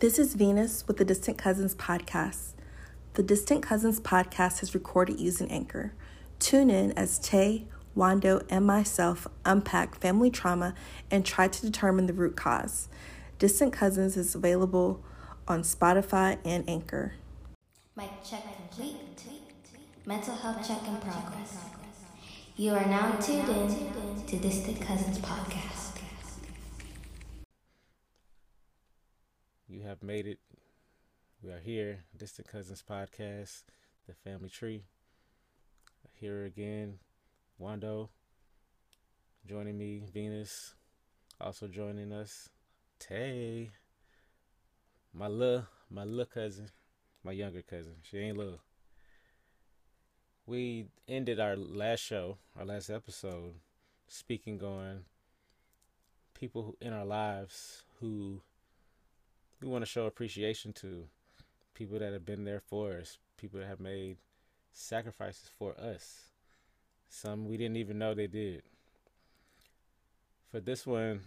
This is Venus with the Distant Cousins podcast. The Distant Cousins podcast is recorded using Anchor. Tune in as Tay, Wando, and myself unpack family trauma and try to determine the root cause. Distant Cousins is available on Spotify and Anchor. Mic check complete. Mental health check in progress. You are now tuned in to Distant Cousins podcast. You have made it. We are here, Distant Cousins Podcast, the family tree. Here again, Wando, joining me, Venus, also joining us, Tay, my little, my little cousin, my younger cousin. She ain't little. We ended our last show, our last episode, speaking on people in our lives who we want to show appreciation to people that have been there for us, people that have made sacrifices for us. Some we didn't even know they did. For this one,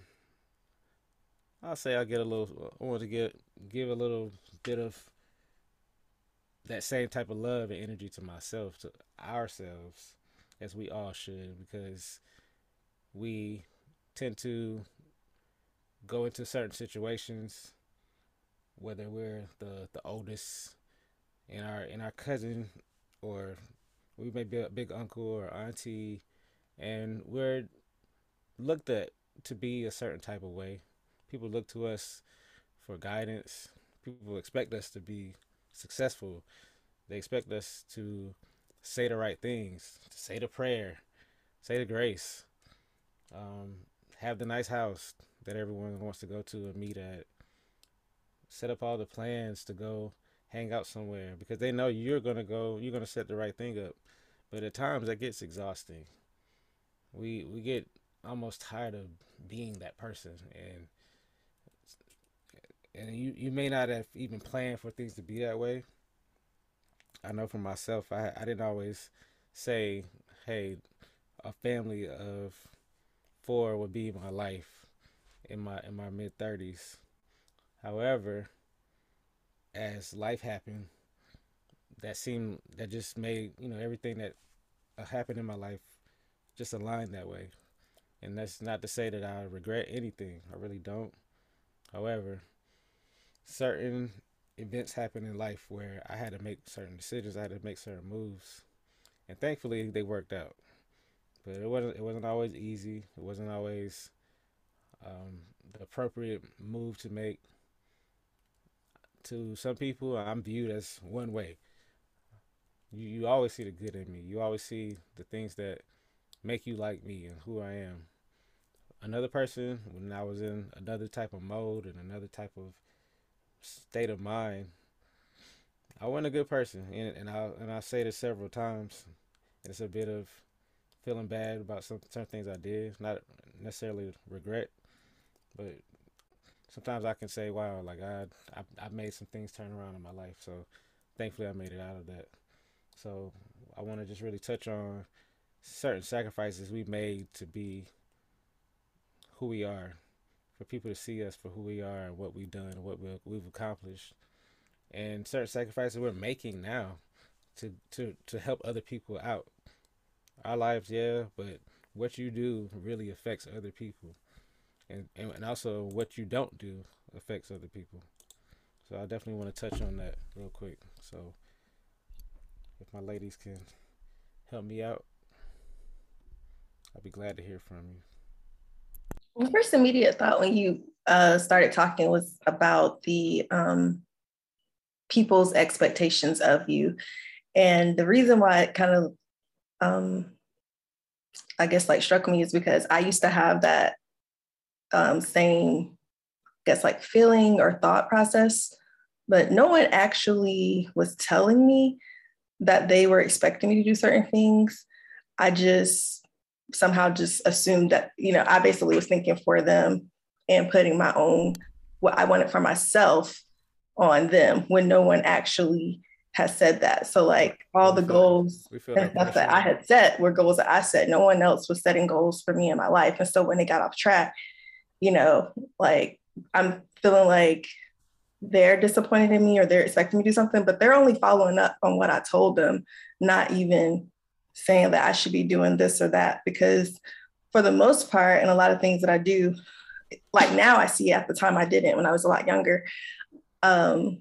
I'll say I'll get a little. I want to get give a little bit of that same type of love and energy to myself, to ourselves, as we all should, because we tend to go into certain situations whether we're the the oldest in our in our cousin or we may be a big uncle or auntie and we're looked at to be a certain type of way. People look to us for guidance. People expect us to be successful. They expect us to say the right things to say the prayer say the grace um, have the nice house that everyone wants to go to and meet at set up all the plans to go hang out somewhere because they know you're gonna go you're gonna set the right thing up. But at times that gets exhausting. We we get almost tired of being that person and and you you may not have even planned for things to be that way. I know for myself i i didn't always say hey a family of four would be my life in my in my mid 30s However, as life happened, that seemed that just made you know everything that uh, happened in my life just aligned that way. And that's not to say that I regret anything. I really don't. However, certain events happen in life where I had to make certain decisions. I had to make certain moves, and thankfully they worked out. But it wasn't. It wasn't always easy. It wasn't always um, the appropriate move to make to some people, I'm viewed as one way. You you always see the good in me. You always see the things that make you like me and who I am. Another person, when I was in another type of mode and another type of state of mind, I wasn't a good person, and and I and I say this several times. It's a bit of feeling bad about some certain things I did, not necessarily regret, but sometimes I can say, wow, like I, I I made some things turn around in my life. So thankfully I made it out of that. So I want to just really touch on certain sacrifices we made to be who we are, for people to see us for who we are and what we've done and what we've, we've accomplished, and certain sacrifices we're making now to to to help other people out. Our lives, yeah, but what you do really affects other people and, and, also what you don't do affects other people. So I definitely want to touch on that real quick. So if my ladies can help me out, I'd be glad to hear from you. My first immediate thought when you uh, started talking was about the um, people's expectations of you. And the reason why it kind of, um, I guess, like struck me is because I used to have that um, same, I guess, like feeling or thought process, but no one actually was telling me that they were expecting me to do certain things. I just somehow just assumed that, you know, I basically was thinking for them and putting my own, what I wanted for myself on them when no one actually has said that. So like all the goals and stuff that I had set were goals that I set. No one else was setting goals for me in my life. And so when they got off track, you know, like I'm feeling like they're disappointed in me or they're expecting me to do something, but they're only following up on what I told them, not even saying that I should be doing this or that. Because for the most part, and a lot of things that I do, like now I see at the time I didn't when I was a lot younger. Um,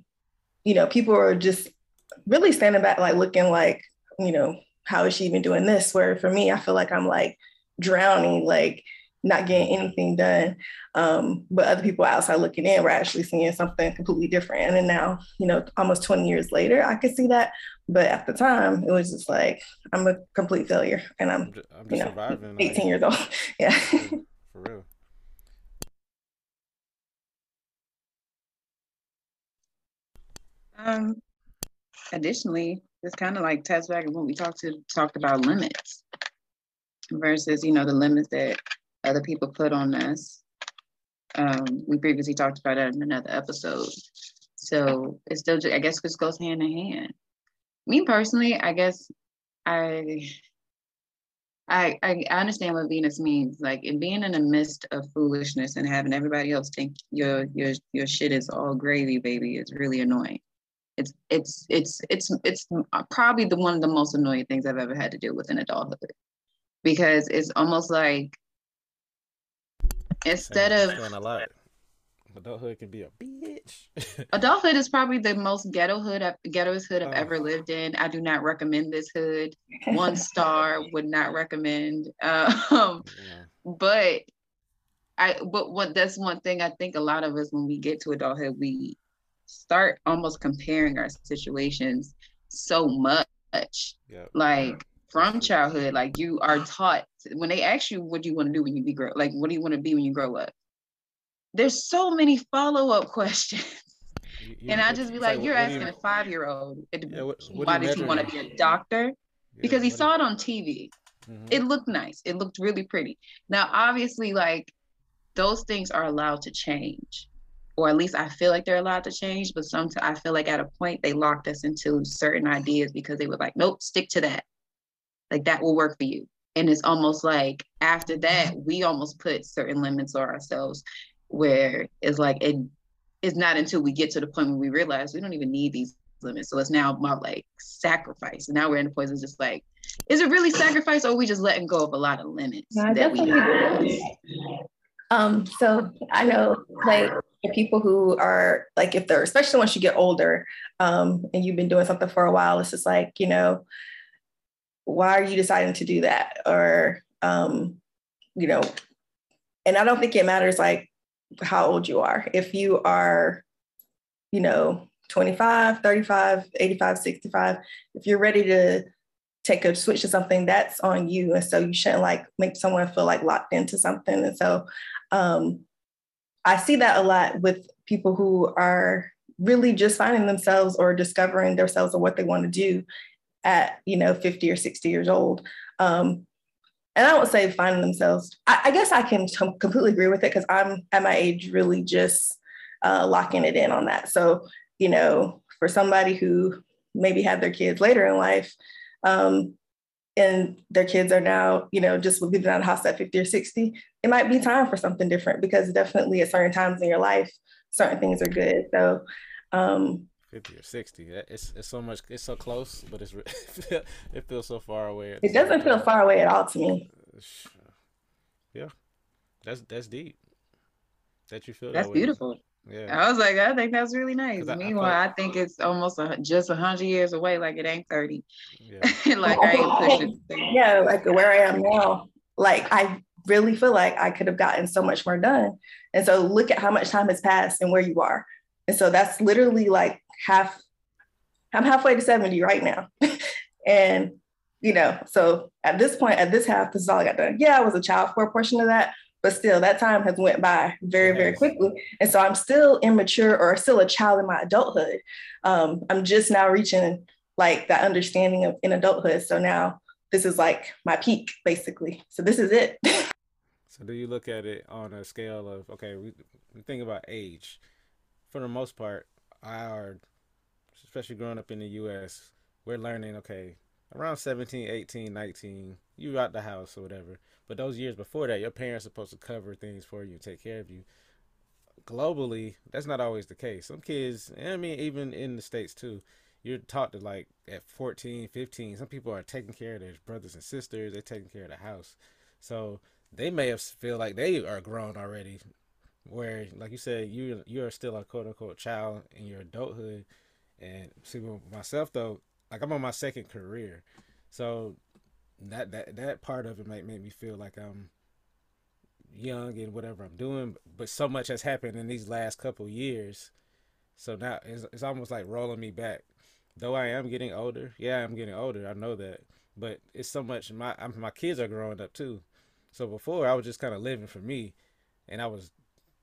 you know, people are just really standing back, like looking like, you know, how is she even doing this? Where for me, I feel like I'm like drowning, like not getting anything done. Um, but other people outside looking in were actually seeing something completely different. And now, you know, almost 20 years later, I could see that. But at the time, it was just like, I'm a complete failure and I'm, I'm, just, I'm just you know, surviving. 18 like, years old. yeah. For real. Um, additionally, it's kind of like ties back when we talked to talked about limits versus, you know, the limits that other people put on us. Um, we previously talked about that in another episode. So it still, I guess, just goes hand in hand. Me personally, I guess I, I, I understand what Venus means. Like in being in the midst of foolishness and having everybody else think your your your shit is all gravy, baby, is really annoying. It's it's it's it's it's probably the one of the most annoying things I've ever had to deal with in adulthood, because it's almost like instead of a lot. Adulthood can be a bitch. adulthood is probably the most ghetto hood, ghettoest hood I've oh. ever lived in. I do not recommend this hood. One star would not recommend. Um, yeah. But I, but what that's one thing I think a lot of us when we get to adulthood, we start almost comparing our situations so much. Yep. Like from childhood, like you are taught when they ask you what do you want to do when you be grow like what do you want to be when you grow up? There's so many follow-up questions. You, and i just be like, you're asking you, a five-year-old yeah, what, what why did he want to be a doctor? Yeah, because he saw it on tv mm-hmm. it looked nice. It looked really pretty. Now obviously like those things are allowed to change. Or at least I feel like they're allowed to change. But sometimes I feel like at a point they locked us into certain ideas because they were like, nope, stick to that. Like that will work for you. And it's almost like after that we almost put certain limits on ourselves where it's like it is not until we get to the point where we realize we don't even need these limits. So it's now more like sacrifice. And now we're in the point of just like is it really sacrifice or are we just letting go of a lot of limits yeah, that we have? um so i know like people who are like if they're especially once you get older um and you've been doing something for a while it's just like you know why are you deciding to do that? Or um, you know and i don't think it matters like how old you are. If you are you know 25 35 85 65 if you're ready to take a switch to something that's on you. And so you shouldn't like make someone feel like locked into something. And so um, i see that a lot with people who are really just finding themselves or discovering themselves or what they want to do at you know 50 or 60 years old um, and i don't say finding themselves i, I guess i can t- completely agree with it because i'm at my age really just uh, locking it in on that so you know for somebody who maybe had their kids later in life um, and their kids are now, you know, just living out of house at 50 or 60, it might be time for something different because definitely at certain times in your life, certain things are good. So um, 50 or 60 it's, it's so much it's so close but it's it feels so far away it doesn't feel far away at all to me. Yeah. That's that's deep that you feel that's that beautiful. Yeah. I was like i think that's really nice. I, meanwhile I, felt, I, think it's almost a, just 100 years away like it ain't 30 yeah. like i ain't pushing yeah like where i am now like i really feel like i could have gotten so much more done. And so look at how much time has passed and where you are and so that's literally like half, I'm halfway to 70 right now. and, you know, so at this point, at this half, this is all I got done. Yeah, I was a child for a portion of that, but still that time has went by very, very quickly. And so I'm still immature or still a child in my adulthood. Um, I'm just now reaching like that understanding of in adulthood. So now this is like my peak basically. So this is it. so do you look at it on a scale of, okay, we, we think about age for the most part, our especially growing up in the U.S., we're learning, okay, around 17, 18, 19, you out the house or whatever. But those years before that, your parents are supposed to cover things for you, take care of you. globally, that's not always the case. Some kids, I mean, even in the states too, you're taught to like at 14, 15. Some people are taking care of their brothers and sisters. They're taking care of the house, so they may have feel like they are grown already. Where, like you said, you you are still a quote unquote child in your adulthood. And see, myself though, like I'm on my second career, so that that that part of it might make me feel like I'm young and whatever I'm doing, but so much has happened in these last couple years. So now it's, it's almost like rolling me back. Though I am getting older, yeah, I'm getting older. I know that, but it's so much. My I'm, my kids are growing up too. So before I was just kind of living for me, and I was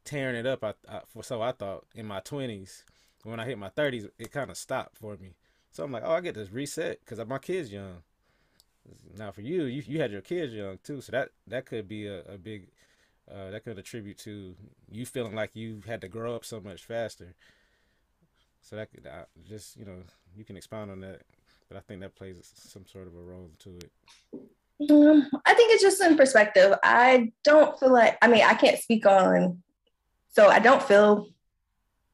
tearing it up. I, I for so I thought in my 20s. When I hit my 30s, it kind of stopped for me. So I'm like, oh, I get this reset because my kids young. Now for you, you you had your kids young too, so that that could be a, a big uh, that could attribute to you feeling like you had to grow up so much faster. So that could uh, just you know you can expound on that, but I think that plays some sort of a role to it. Um, I think it's just in perspective. I don't feel like I mean I can't speak on, so I don't feel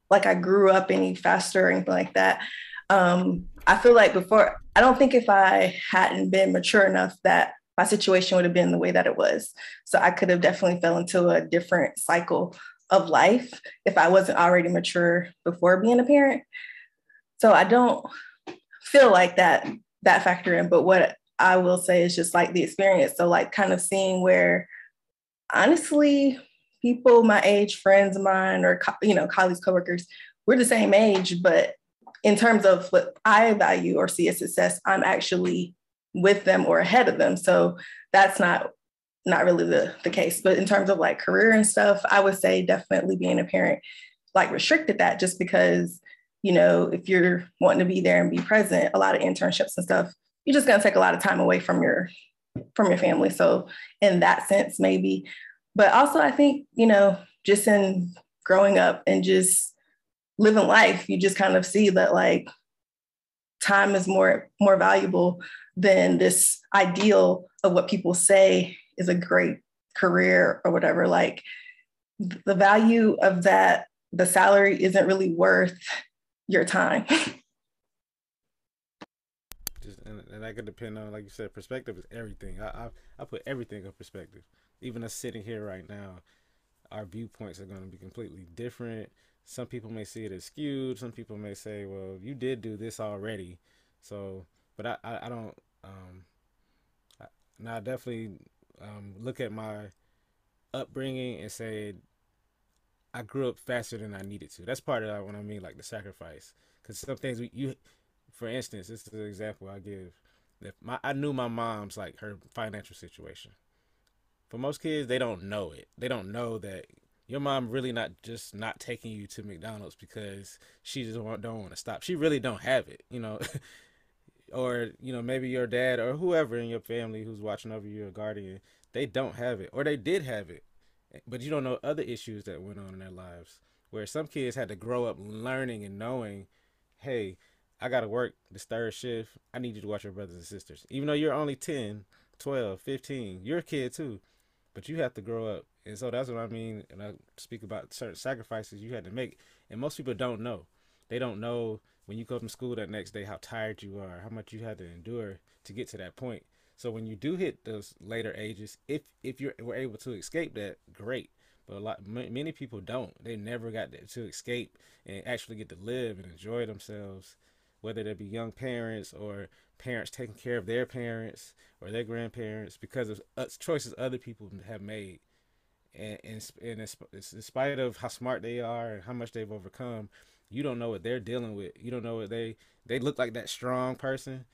like I grew up any faster or anything like that. Um, I feel like before I don't think if I hadn't been mature enough that my situation would have been the way that it was. So I could have definitely fell into a different cycle of life if I wasn't already mature before being a parent. So I don't feel like that that factor in, but what I will say is just like the experience. So like kind of seeing where honestly people my age, friends of mine or you know colleagues, coworkers, we're the same age, but in terms of what I value or see as success, I'm actually with them or ahead of them. So that's not not really the, the case. But in terms of like career and stuff, I would say definitely being a parent like restricted that just because, you know, if you're wanting to be there and be present, a lot of internships and stuff, you're just gonna take a lot of time away from your from your family. So in that sense, maybe. But also I think, you know, just in growing up and just living life, you just kind of see that like time is more more valuable than this ideal of what people say is a great career or whatever. Like the value of that, the salary isn't really worth your time. Just, and, and that could depend on, like you said, perspective is everything. I, I, I put everything in perspective. Even us sitting here right now, our viewpoints are going to be completely different. Some people may see it as skewed. Some people may say, "Well, you did do this already," so but I, I, I don't. Um, I, now I definitely um, look at my upbringing and say I grew up faster than I needed to. That's part of what I mean, like the sacrifice. Because some things we, you, for instance, this is an example I give. If my I knew my mom's like her financial situation. For most kids, they don't know it. They don't know that your mom really not just not taking you to McDonald's because she just don't, don't want to stop. She really don't have it, you know. or you know maybe your dad or whoever in your family who's watching over you, a guardian, they don't have it, or they did have it, but you don't know other issues that went on in their lives. Where some kids had to grow up learning and knowing, hey, I got to work this third shift. I need you to watch your brothers and sisters. Even though you're only 10, 12, 15, you're a kid too, but you have to grow up. And so that's what I mean. And I speak about certain sacrifices you had to make. And most people don't know. They don't know when you go from school that next day how tired you are, how much you had to endure to get to that point. So when you do hit those later ages, if if you were able to escape that, great. But a lot, many people don't. They never got to escape and actually get to live and enjoy themselves, whether they be young parents or parents taking care of their parents or their grandparents because of choices other people have made. And, and, and in spite of how smart they are and how much they've overcome, you don't know what they're dealing with. You don't know what they they look like that strong person.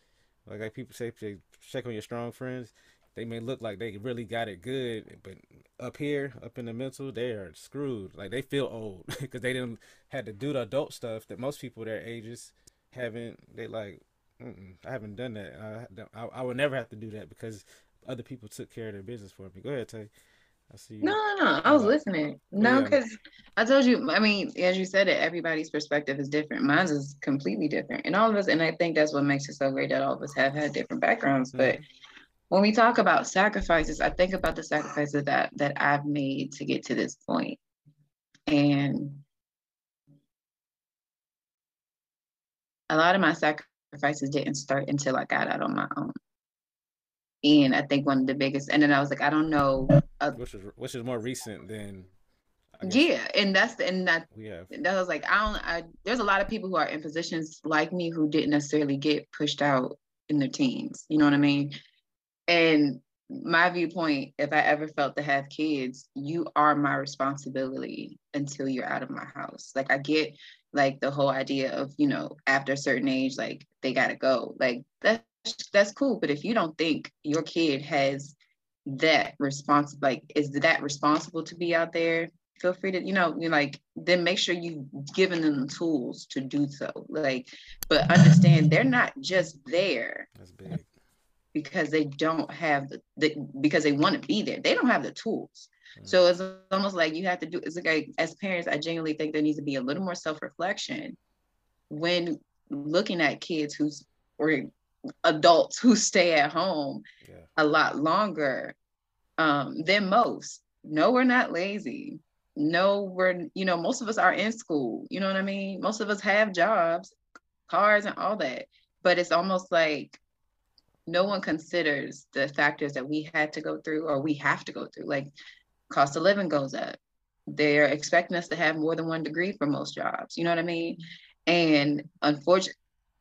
Like like people say, they check on your strong friends. They may look like they really got it good, but up here, up in the mental, they are screwed. Like they feel old because they didn't had to do the adult stuff that most people their ages haven't. They like, I haven't done that. I, I I would never have to do that because other people took care of their business for me. Go ahead, Tay. I see. No, no, no. I was listening. No, because yeah. I told you. I mean, as you said, it everybody's perspective is different. Mine is completely different, and all of us. And I think that's what makes it so great that all of us have had different backgrounds. Mm-hmm. But when we talk about sacrifices, I think about the sacrifices that that I've made to get to this. And a lot of my sacrifices didn't start until I got out on my own. And I think one of the biggest, and then I was like, I don't know, uh, which is which is more recent than. Yeah, and that's the, and that we have. That was like I don't. I there's a lot of people who are in positions like me who didn't necessarily get pushed out in their teens. You know what I mean? And my viewpoint, if I ever felt to have kids, you are my responsibility until you're out of my house. Like I get like the whole idea of, you know, after a certain age, like they gotta go. Like that's that's cool. But if you don't think your kid has that response, like is that responsible to be out there, feel free to, you know, you like then make sure you've given them the tools to do so. Like, but understand they're not just there. That's big because they don't have the, the because they want to be there. They don't have the tools. Mm-hmm. So it's almost like you have to do it's like as parents, I genuinely think there needs to be a little more self-reflection when looking at kids who's or adults who stay at home yeah. a lot longer um, than most. No, we're not lazy. No, we're, you know, most of us are in school. You know what I mean? Most of us have jobs, cars, and all that. But it's almost like no one considers the factors that we had to go through or we have to go through. Like cost of living goes up. They're expecting us to have more than one degree for most jobs. You know what I mean? And unfortunately,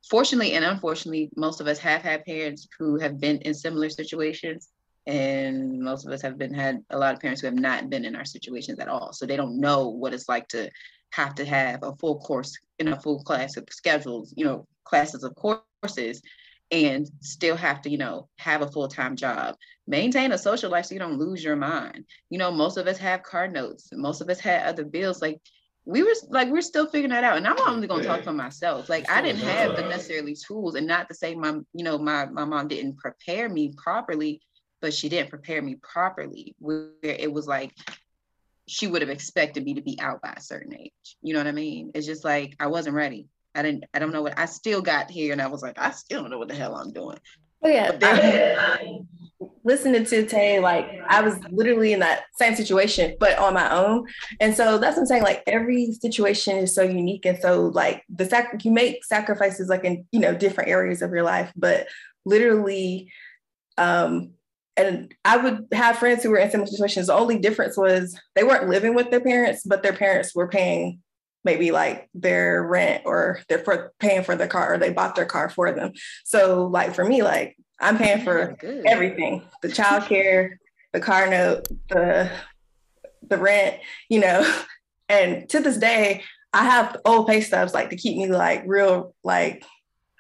fortunately and unfortunately, most of us have had parents who have been in similar situations. And most of us have been had a lot of parents who have not been in our situations at all. So they don't know what it's like to have to have a full course in a full class of schedules, you know, classes of courses and still have to, you know, have a full-time job. Maintain a social life so you don't lose your mind. You know, most of us have car notes. Most of us had other bills. Like we were like we're still figuring that out. And I'm only gonna talk for myself. Like I didn't have the necessarily tools, and not to say my, you know, my my mom didn't prepare me properly, but she didn't prepare me properly. Where it was like she would have expected me to be out by a certain age. You know what I mean? It's just like I wasn't ready. I didn't, I don't know what, I still got here and I was like, I still don't know what the hell I'm doing. Oh yeah. Then, listening to Tay, like I was literally in that same situation, but on my own. And so that's what I'm saying. Like every situation is so unique. And so like the sac you make sacrifices like in, you know, different areas of your life, but literally, um, and I would have friends who were in similar situations. The only difference was they weren't living with their parents, but their parents were paying maybe like their rent or they're for paying for the car or they bought their car for them. So like for me, like I'm paying for everything, the childcare, the car note, the the rent, you know. And to this day, I have old pay stubs like to keep me like real like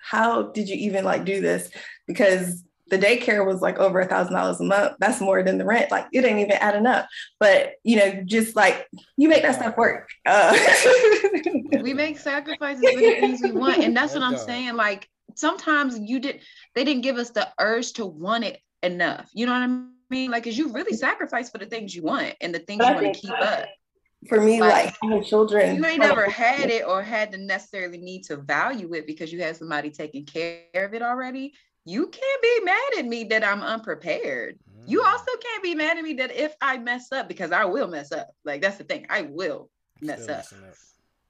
how did you even like do this? Because the daycare was like over a thousand dollars a month. That's more than the rent. Like it ain't even adding up. But you know, just like you make that stuff work. Uh. we make sacrifices for the things we want, and that's what I'm saying. Like sometimes you did, they didn't give us the urge to want it enough. You know what I mean? Like, cause you really sacrifice for the things you want and the things you want to keep up. For me, like, like children, you ain't never had it or had to necessarily need to value it because you had somebody taking care of it already you can't be mad at me that I'm unprepared. Mm. You also can't be mad at me that if I mess up, because I will mess up. Like that's the thing, I will mess up. up.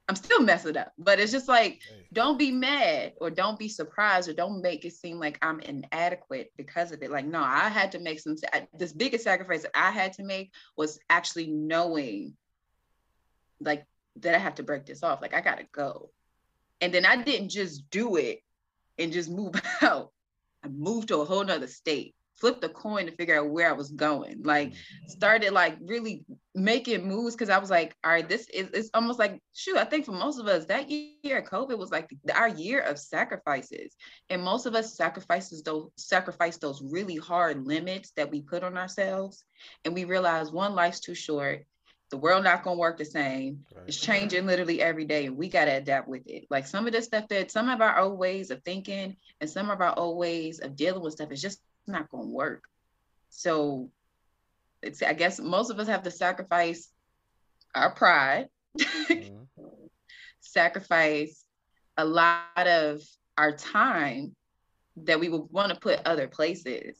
I'm still messing up, but it's just like, hey. don't be mad or don't be surprised or don't make it seem like I'm inadequate because of it. Like, no, I had to make some, this biggest sacrifice that I had to make was actually knowing like that I have to break this off. Like, I got to go. And then I didn't just do it and just move out. I moved to a whole nother state, flipped a coin to figure out where I was going. Like mm-hmm. started like really making moves because I was like, all right, this is it's almost like shoot. I think for most of us, that year COVID was like our year of sacrifices. And most of us sacrifices those sacrifice those really hard limits that we put on ourselves. And we realize one life's too short the world not gonna work the same. Right. It's changing literally every day, and we gotta adapt with it. Like some of the stuff that some of our old ways of thinking and some of our old ways of dealing with stuff is just not gonna work. So it's I guess most of us have to sacrifice our pride, mm-hmm. sacrifice a lot of our time that we would want to put other places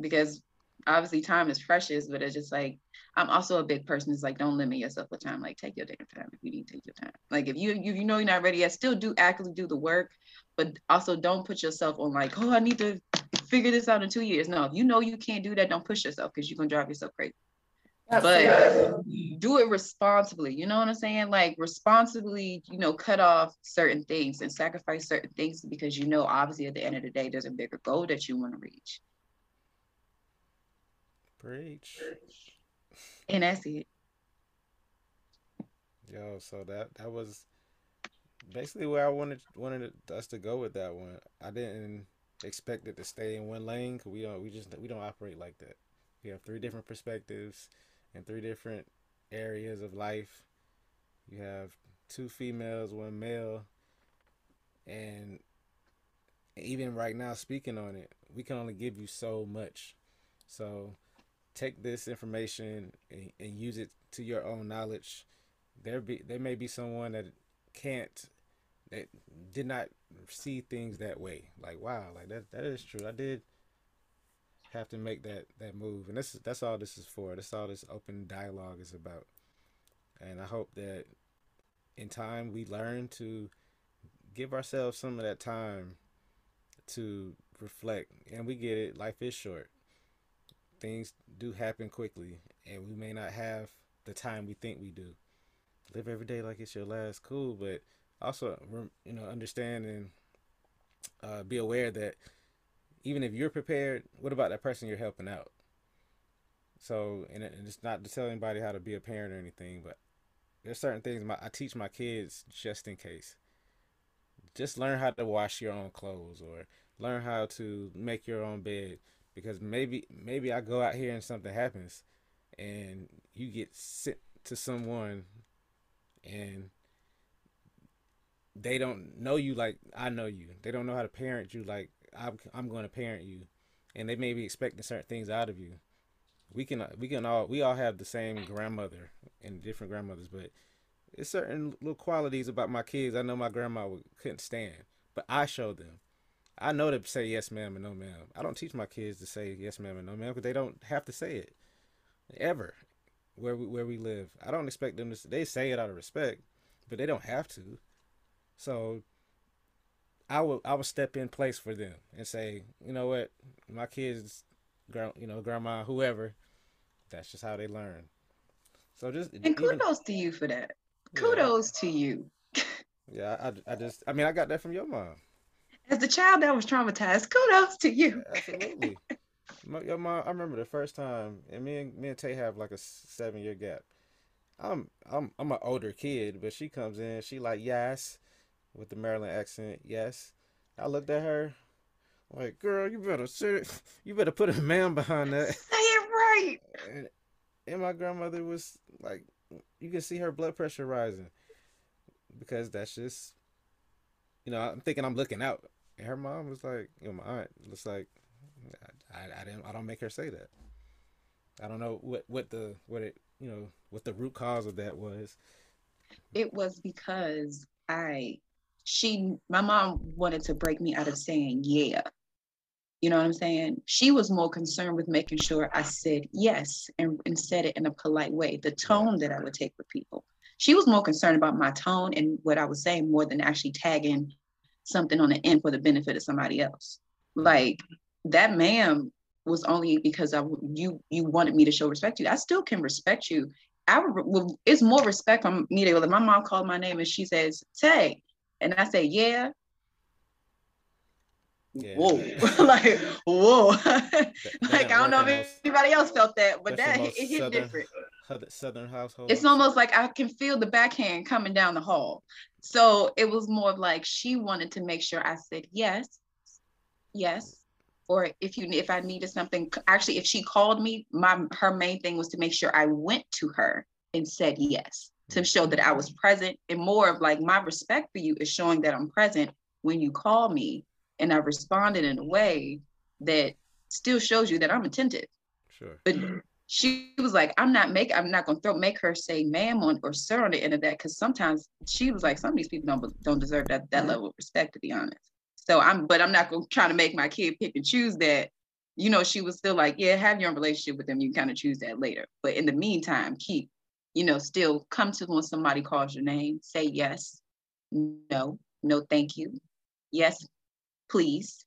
because obviously time is precious, but it's just like I'm also a big person. It's like don't limit yourself with time. Like take your damn time if you need to take your time. Like if you you you know you're not ready yet, still do actively do the work, but also don't put yourself on like oh I need to figure this out in two years. No, if you know you can't do that, don't push yourself because you're gonna drive yourself crazy. But do it responsibly. You know what I'm saying? Like responsibly, you know, cut off certain things and sacrifice certain things because you know obviously at the end of the day there's a bigger goal that you want to reach. Preach. And that's it. Yo, so that that was basically where I wanted wanted us to go with that one. I didn't expect it to stay in one lane because we don't we just we don't operate like that. We have three different perspectives and three different areas of life. You have two females, one male, and even right now speaking on it, we can only give you so much. So take this information and, and use it to your own knowledge. There be there may be someone that can't that did not see things that way. Like wow, like that that is true. I did have to make that that move, and this is that's all this is for. That's all this open dialogue is about. And I hope that in time we learn to give ourselves some of that time to reflect. And we get it. Life is short things do happen quickly, and we may not have the time we think we do. Live every day like it's your last, cool, but also you know understand and uh, be aware that even if you're prepared, what about that person you're helping out? So, and it's not to tell anybody how to be a parent or anything, but there's certain things my, I teach my kids just in case. Just learn how to wash your own clothes or learn how to make your own bed because maybe maybe I go out here and something happens and you get sent to someone and they don't know you like I know you. They don't know how to parent you like I'm I'm going to parent you, and they may be expecting certain things out of you. We can we can all we all have the same grandmother and different grandmothers, but it's certain little qualities about my kids I know my grandma couldn't stand, but I showed them. I know to say yes, ma'am, and no, ma'am. I don't teach my kids to say yes, ma'am, and no, ma'am, because they don't have to say it ever where we where we live. I don't expect them to. They say it out of respect, but they don't have to. So I will I will step in place for them and say, you know what, my kids, you know, grandma, whoever, that's just how they learn. So just and kudos even, to you for that. Kudos yeah. to you. yeah, I, I just I mean I got that from your mom as the child that was traumatized, kudos to you. Absolutely. my, your mom, I remember the first time, and me and me and Tay have like a seven year gap. I'm I'm I'm an older kid, but she comes in, she like yes, with the Maryland accent, yes. I looked at her, like, girl, you better sit, you better put a man behind that. Say it right. And, and my grandmother was like, you can see her blood pressure rising, because that's just, you know, I'm thinking I'm looking out. Her mom was like, you know, my aunt was like, I, I didn't, I don't make her say that. I don't know what, what the, what it, you know, what the root cause of that was. It was because I, she, my mom wanted to break me out of saying yeah. You know what I'm saying? She was more concerned with making sure I said yes and, and said it in a polite way, the tone that I would take with people. She was more concerned about my tone and what I was saying more than actually tagging something on the end for the benefit of somebody else. Like that ma'am was only because I you you wanted me to show respect to you. I still can respect you. I would, it's more respect from me to like my mom called my name and she says, Tay. And I say, yeah. yeah. Whoa. like, whoa. like I don't know if anybody else felt that, but that it hit southern, different. Southern household. It's almost like I can feel the backhand coming down the hall. So it was more of like she wanted to make sure I said yes, yes. Or if you if I needed something, actually, if she called me, my her main thing was to make sure I went to her and said yes to mm-hmm. show that I was present. And more of like my respect for you is showing that I'm present when you call me and I responded in a way that still shows you that I'm attentive. Sure. But she was like, I'm not make I'm not gonna throw make her say ma'am on or sir on the end of that because sometimes she was like, some of these people don't don't deserve that that level of respect to be honest. So I'm but I'm not gonna try to make my kid pick and choose that you know, she was still like, yeah, have your own relationship with them. You kind of choose that later. But in the meantime, keep, you know, still come to when somebody calls your name, say yes, no, no, thank you. Yes, please,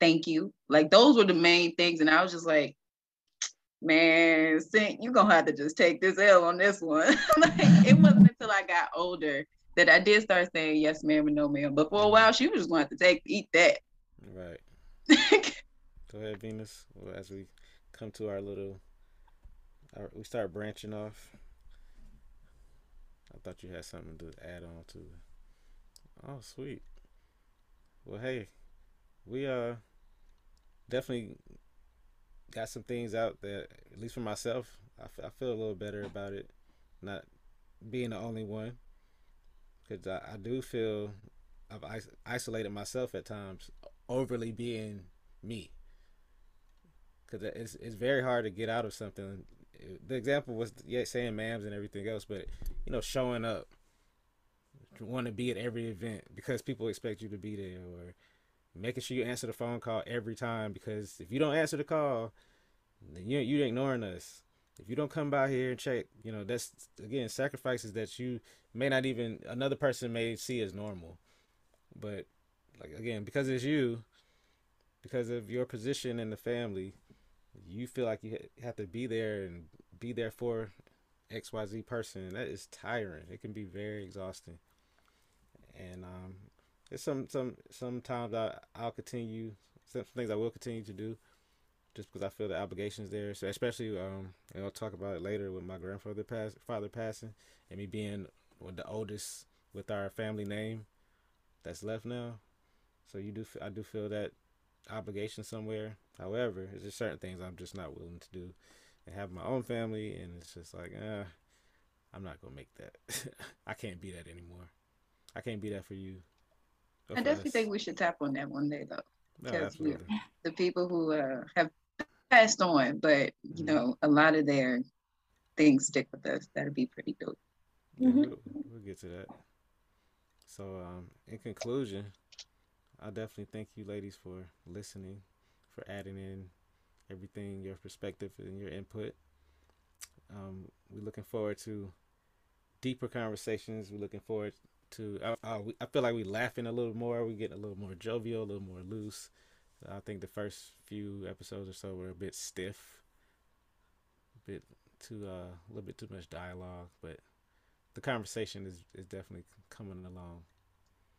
thank you. Like those were the main things. And I was just like, man, you're gonna have to just take this L on this one. like, it wasn't until I got older that I did start saying yes, ma'am, and no, ma'am. But for a while, she was just going to have to take eat that. Right. Go ahead, Venus. Well, as we come to our little, our, we start branching off. I thought you had something to add on to. Oh, sweet. Well, hey, we uh definitely got some things out that, at least for myself, I, f- I feel a little better about it, not being the only one, because I, I do feel I've is- isolated myself at times, overly being me because it's it's very hard to get out of something. The example was yeah saying mams and everything else, but you know showing up, want to be at every event because people expect you to be there, or making sure you answer the phone call every time because if you don't answer the call, then you you ignoring us. If you don't come by here and check, you know that's again sacrifices that you may not even another person may see as normal, but like again because it's you, because of your position in the family, you feel like you have to be there and be there for XYZ person. That is tiring. It can be very exhausting. And um, it's some some sometimes I I'll continue some things I will continue to do just because I feel the obligations there. So especially um and I'll talk about it later with my grandfather pass father passing and me being with the oldest with our family name that's left now. So you do I do feel that obligation somewhere. However, there's just certain things I'm just not willing to do, and have my own family, and it's just like, uh, I'm not gonna make that. I can't be that anymore. I can't be that for you. I definitely us. think we should tap on that one day though, because no, the people who uh, have passed on, but you mm-hmm. know, a lot of their things stick with us. That'd be pretty dope. Yeah, mm-hmm. we'll, we'll, get to that. So, um, in conclusion, I definitely thank you, ladies, for listening, for adding in everything, your perspective and your input. Um, we're looking forward to deeper conversations. We're looking forward to. Uh, uh, we, I feel like we're laughing a little more. We're getting a little more jovial, a little more loose. I think the first few episodes or so were a bit stiff, a bit too, uh, a little bit too much dialogue, but the conversation is is definitely coming along.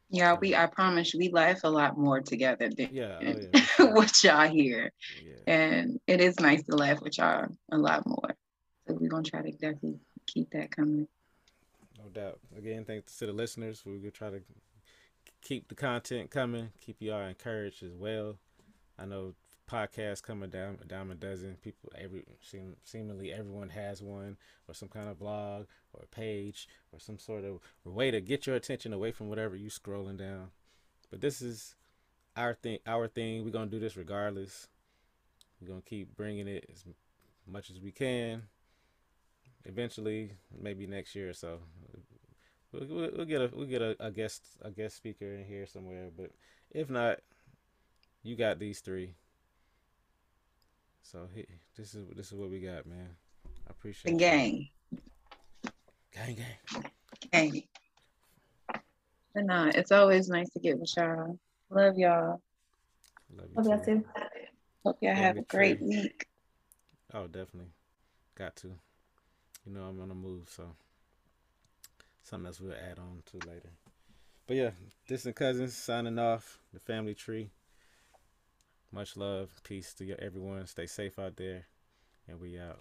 Yeah, we I promise we laugh a lot more together than yeah, oh yeah with y'all here. Yeah. And it is nice to laugh with y'all a lot more. So we're gonna try to definitely keep that coming. Doubt. Again, thanks to the listeners. We're gonna try to keep the content coming, keep y'all encouraged as well. I know podcasts coming down a dime a dozen. People every seem, seemingly everyone has one or some kind of blog or page or some sort of way to get your attention away from whatever you're scrolling down. But this is our thing. Our thing. We're gonna do this regardless. We're gonna keep bringing it as much as we can. Eventually, maybe next year or so, we'll, we'll, we'll get a we'll get a, a guest a guest speaker in here somewhere. But if not, you got these three so he, this is this is what we got, man. I appreciate the gang. Gang, gang, gang. But nah, it's always nice to get with y'all. Love y'all. Love you Love too. Hope y'all have a great true. week. Oh, definitely. Got to. You know I'm on the move, so something else we'll add on to later. But yeah, distant cousins signing off. The family tree. Much love, peace to everyone. Stay safe out there, and we out.